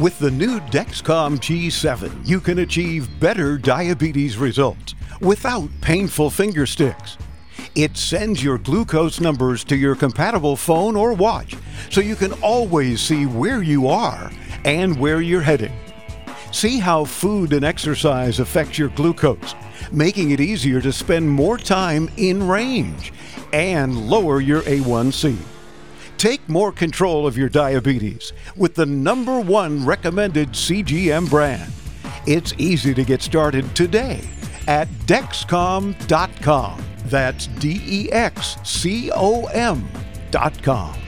With the new Dexcom G7, you can achieve better diabetes results without painful finger sticks. It sends your glucose numbers to your compatible phone or watch so you can always see where you are and where you're heading. See how food and exercise affect your glucose, making it easier to spend more time in range and lower your A1C. Take more control of your diabetes with the number one recommended CGM brand. It's easy to get started today at Dexcom.com. That's D E X C O M.com.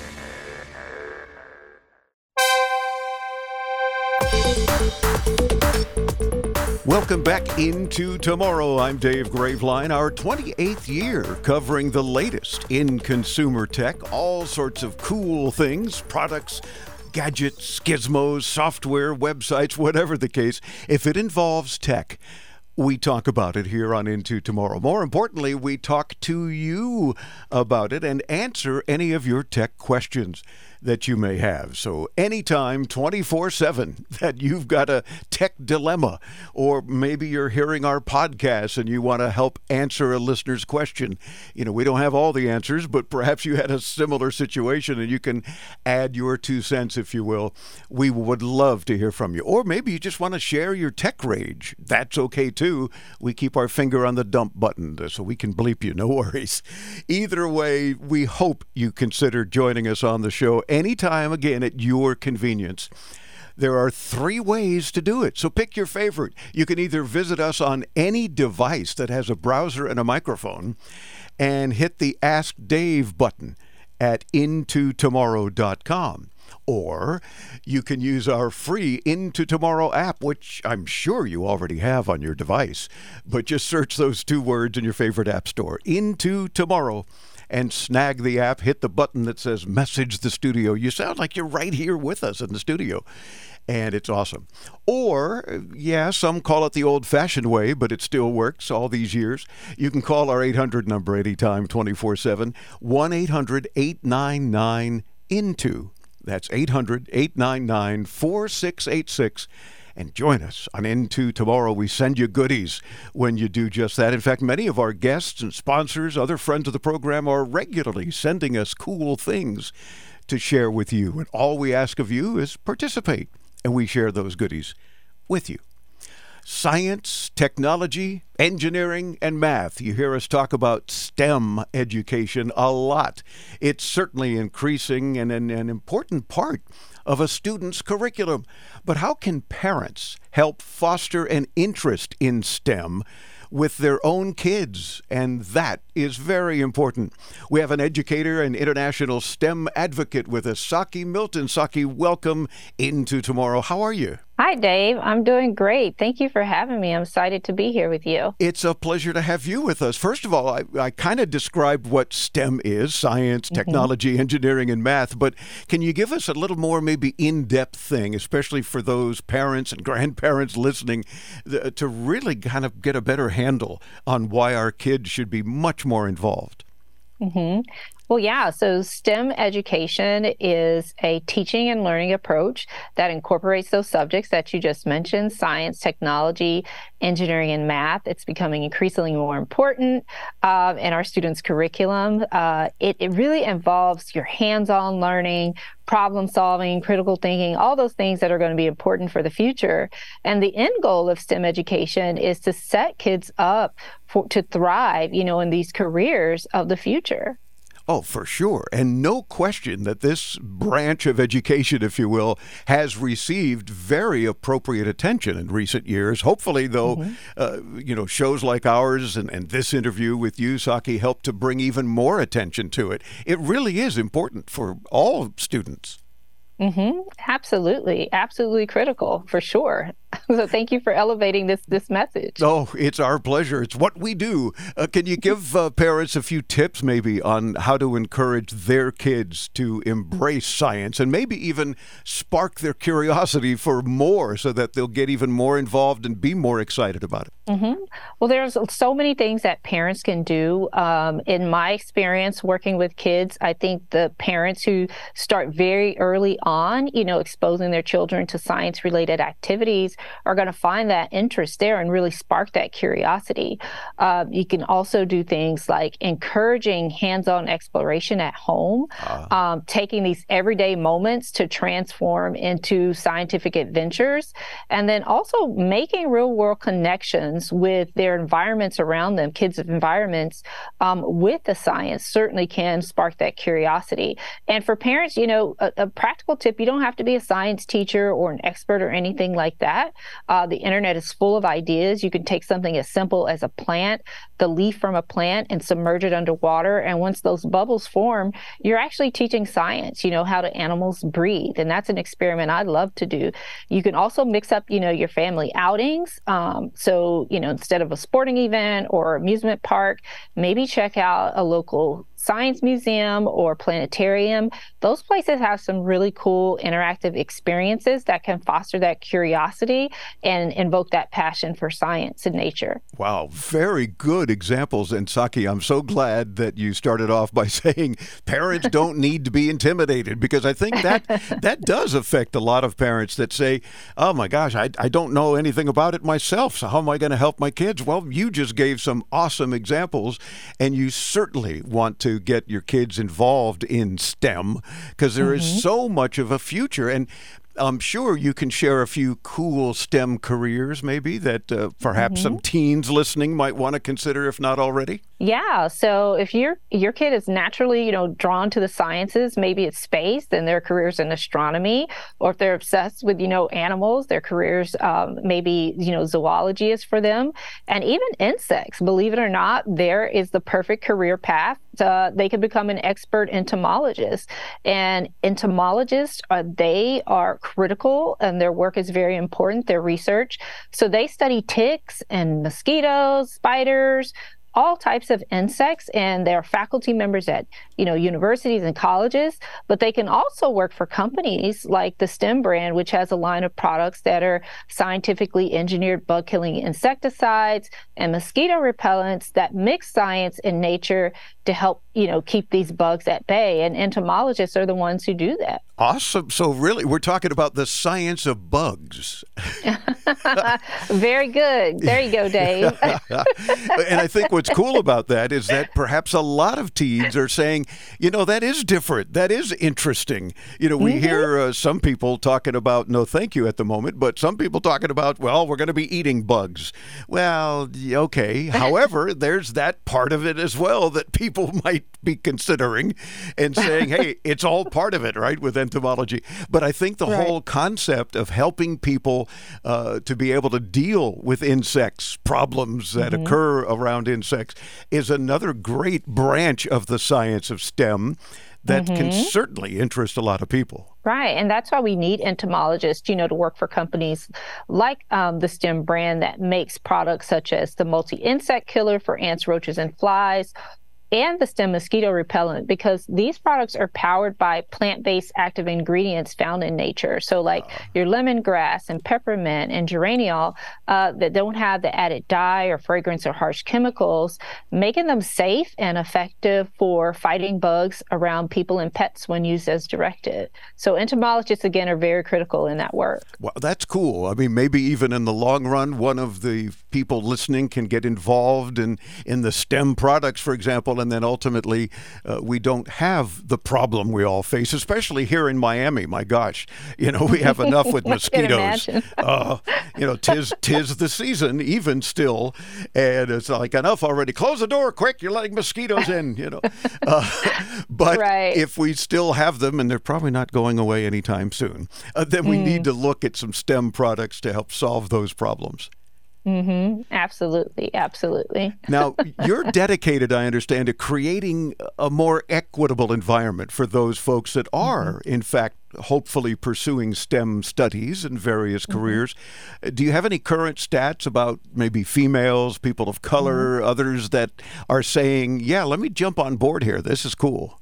Welcome back into tomorrow. I'm Dave Graveline, our 28th year covering the latest in consumer tech, all sorts of cool things, products, gadgets, gizmos, software, websites, whatever the case. If it involves tech, we talk about it here on Into Tomorrow. More importantly, we talk to you about it and answer any of your tech questions that you may have. So, anytime, 24 7, that you've got a tech dilemma, or maybe you're hearing our podcast and you want to help answer a listener's question. You know, we don't have all the answers, but perhaps you had a similar situation and you can add your two cents, if you will. We would love to hear from you. Or maybe you just want to share your tech rage. That's okay too. We keep our finger on the dump button so we can bleep you. No worries. Either way, we hope you consider joining us on the show anytime again at your convenience. There are three ways to do it, so pick your favorite. You can either visit us on any device that has a browser and a microphone and hit the Ask Dave button at intotomorrow.com. Or you can use our free Into Tomorrow app, which I'm sure you already have on your device. But just search those two words in your favorite app store Into Tomorrow and snag the app, hit the button that says Message the Studio. You sound like you're right here with us in the studio. And it's awesome. Or, yeah, some call it the old fashioned way, but it still works all these years. You can call our 800 number anytime, 24 7, 1 800 899 INTO. That's 800 899 4686 and join us on Into Tomorrow. We send you goodies when you do just that. In fact, many of our guests and sponsors, other friends of the program, are regularly sending us cool things to share with you. And all we ask of you is participate, and we share those goodies with you. Science, technology, engineering, and math. You hear us talk about STEM education a lot. It's certainly increasing and an, an important part of a student's curriculum. But how can parents help foster an interest in STEM with their own kids? And that is very important. We have an educator and international STEM advocate with us, Saki Milton. Saki, welcome into tomorrow. How are you? Hi, Dave. I'm doing great. Thank you for having me. I'm excited to be here with you. It's a pleasure to have you with us. First of all, I, I kind of described what STEM is science, mm-hmm. technology, mm-hmm. engineering, and math. But can you give us a little more, maybe in depth thing, especially for those parents and grandparents listening, to really kind of get a better handle on why our kids should be much more involved? Mm-hmm. Well, yeah. So STEM education is a teaching and learning approach that incorporates those subjects that you just mentioned science, technology, engineering, and math. It's becoming increasingly more important uh, in our students' curriculum. Uh, it, it really involves your hands on learning, problem solving, critical thinking, all those things that are going to be important for the future. And the end goal of STEM education is to set kids up for, to thrive, you know, in these careers of the future. Oh, for sure. And no question that this branch of education, if you will, has received very appropriate attention in recent years. Hopefully, though, mm-hmm. uh, you know, shows like ours and, and this interview with you, Saki, help to bring even more attention to it. It really is important for all students. Mm-hmm. Absolutely. Absolutely critical for sure. So thank you for elevating this this message. Oh, it's our pleasure. It's what we do. Uh, can you give uh, parents a few tips, maybe, on how to encourage their kids to embrace science and maybe even spark their curiosity for more, so that they'll get even more involved and be more excited about it? Mm-hmm. Well, there's so many things that parents can do. Um, in my experience working with kids, I think the parents who start very early on, you know, exposing their children to science related activities are going to find that interest there and really spark that curiosity. Um, you can also do things like encouraging hands on exploration at home, uh. um, taking these everyday moments to transform into scientific adventures, and then also making real world connections with their environments around them, kids' environments, um, with the science certainly can spark that curiosity. And for parents, you know, a, a practical tip you don't have to be a science teacher or an expert or anything like that. Uh, the internet is full of ideas. You can take something as simple as a plant, the leaf from a plant, and submerge it underwater. And once those bubbles form, you're actually teaching science, you know, how do animals breathe. And that's an experiment I'd love to do. You can also mix up, you know, your family outings. Um, so, you know, instead of a sporting event or amusement park, maybe check out a local science museum or planetarium, those places have some really cool interactive experiences that can foster that curiosity and invoke that passion for science and nature. Wow, very good examples. And Saki, I'm so glad that you started off by saying parents don't need to be intimidated because I think that that does affect a lot of parents that say, oh my gosh, I, I don't know anything about it myself. So how am I going to help my kids? Well, you just gave some awesome examples and you certainly want to get your kids involved in STEM because there mm-hmm. is so much of a future. And I'm sure you can share a few cool STEM careers, maybe that uh, perhaps mm-hmm. some teens listening might want to consider, if not already. Yeah. So if your your kid is naturally, you know, drawn to the sciences, maybe it's space, then their careers in astronomy, or if they're obsessed with, you know, animals, their careers um, maybe, you know, zoology is for them, and even insects. Believe it or not, there is the perfect career path. To, they could become an expert entomologist, and entomologists are they are critical, and their work is very important. Their research, so they study ticks and mosquitoes, spiders all types of insects and they're faculty members at you know universities and colleges but they can also work for companies like the stem brand which has a line of products that are scientifically engineered bug killing insecticides and mosquito repellents that mix science and nature to help you know keep these bugs at bay. And entomologists are the ones who do that. Awesome. So really we're talking about the science of bugs very good there you go dave and i think what's cool about that is that perhaps a lot of teens are saying you know that is different that is interesting you know we mm-hmm. hear uh, some people talking about no thank you at the moment but some people talking about well we're going to be eating bugs well okay however there's that part of it as well that people might be considering and saying, hey, it's all part of it, right, with entomology. But I think the right. whole concept of helping people uh, to be able to deal with insects, problems that mm-hmm. occur around insects, is another great branch of the science of STEM that mm-hmm. can certainly interest a lot of people. Right. And that's why we need entomologists, you know, to work for companies like um, the STEM brand that makes products such as the multi insect killer for ants, roaches, and flies, and the stem mosquito repellent because these products are powered by plant-based active ingredients found in nature. So like uh. your lemongrass and peppermint and geraniol uh, that don't have the added dye or fragrance or harsh chemicals, making them safe and effective for fighting bugs around people and pets when used as directed. So entomologists again are very critical in that work. Well, that's cool. I mean, maybe even in the long run, one of the people listening can get involved in in the STEM products, for example and then ultimately uh, we don't have the problem we all face, especially here in Miami. My gosh, you know we have enough with mosquitoes. uh, you know, tis tis the season, even still, and it's like enough already. Close the door, quick! You're letting mosquitoes in. You know, uh, but right. if we still have them, and they're probably not going away anytime soon, uh, then we mm. need to look at some STEM products to help solve those problems. Mm-hmm. Absolutely, absolutely. now, you're dedicated, I understand, to creating a more equitable environment for those folks that are, mm-hmm. in fact, hopefully pursuing STEM studies and various mm-hmm. careers. Do you have any current stats about maybe females, people of color, mm-hmm. others that are saying, yeah, let me jump on board here? This is cool.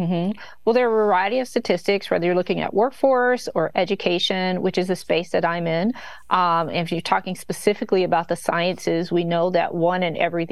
Mm-hmm. Well, there are a variety of statistics, whether you're looking at workforce or education, which is the space that I'm in. Um, if you're talking specifically about the sciences, we know that one in every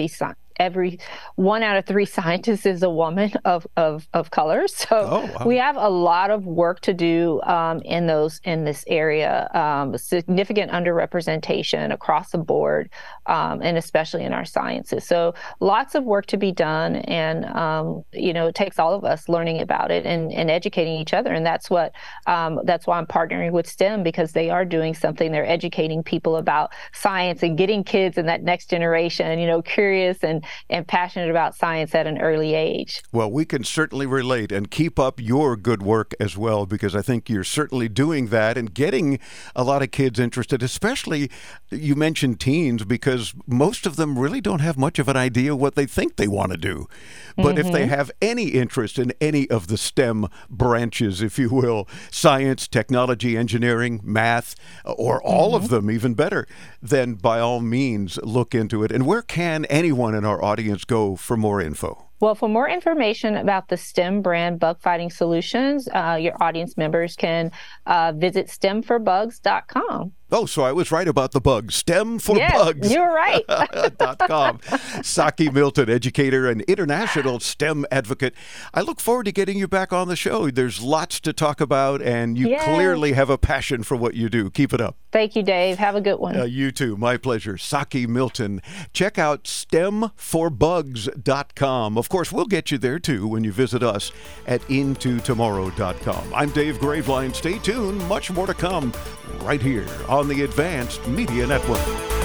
every one out of three scientists is a woman of of, of color. So oh, wow. we have a lot of work to do um, in those in this area. Um, significant underrepresentation across the board, um, and especially in our sciences. So lots of work to be done, and um, you know it takes all of us learning about it and, and educating each other. And that's what um, that's why I'm partnering with STEM because they are doing something. They're educating people about science and getting kids in that next generation, you know, curious and and passionate about science at an early age. Well, we can certainly relate and keep up your good work as well because I think you're certainly doing that and getting a lot of kids interested, especially you mentioned teens because most of them really don't have much of an idea what they think they want to do. But mm-hmm. if they mm-hmm. have any interest in any of the STEM branches, if you will, science, technology, engineering, math, or all mm-hmm. of them, even better, then by all means look into it. And where can anyone in our our audience go for more info? Well, for more information about the STEM brand bug fighting solutions, uh, your audience members can uh, visit stemforbugs.com. Oh, so I was right about the bugs. STEM for yes, bugs. You're right. dot .com. Saki Milton, educator and international STEM advocate. I look forward to getting you back on the show. There's lots to talk about, and you yes. clearly have a passion for what you do. Keep it up. Thank you, Dave. Have a good one. Uh, you too. My pleasure. Saki Milton. Check out stemforbugs.com. Of course, we'll get you there too when you visit us at intotomorrow.com. I'm Dave Graveline. Stay tuned. Much more to come right here on the Advanced Media Network.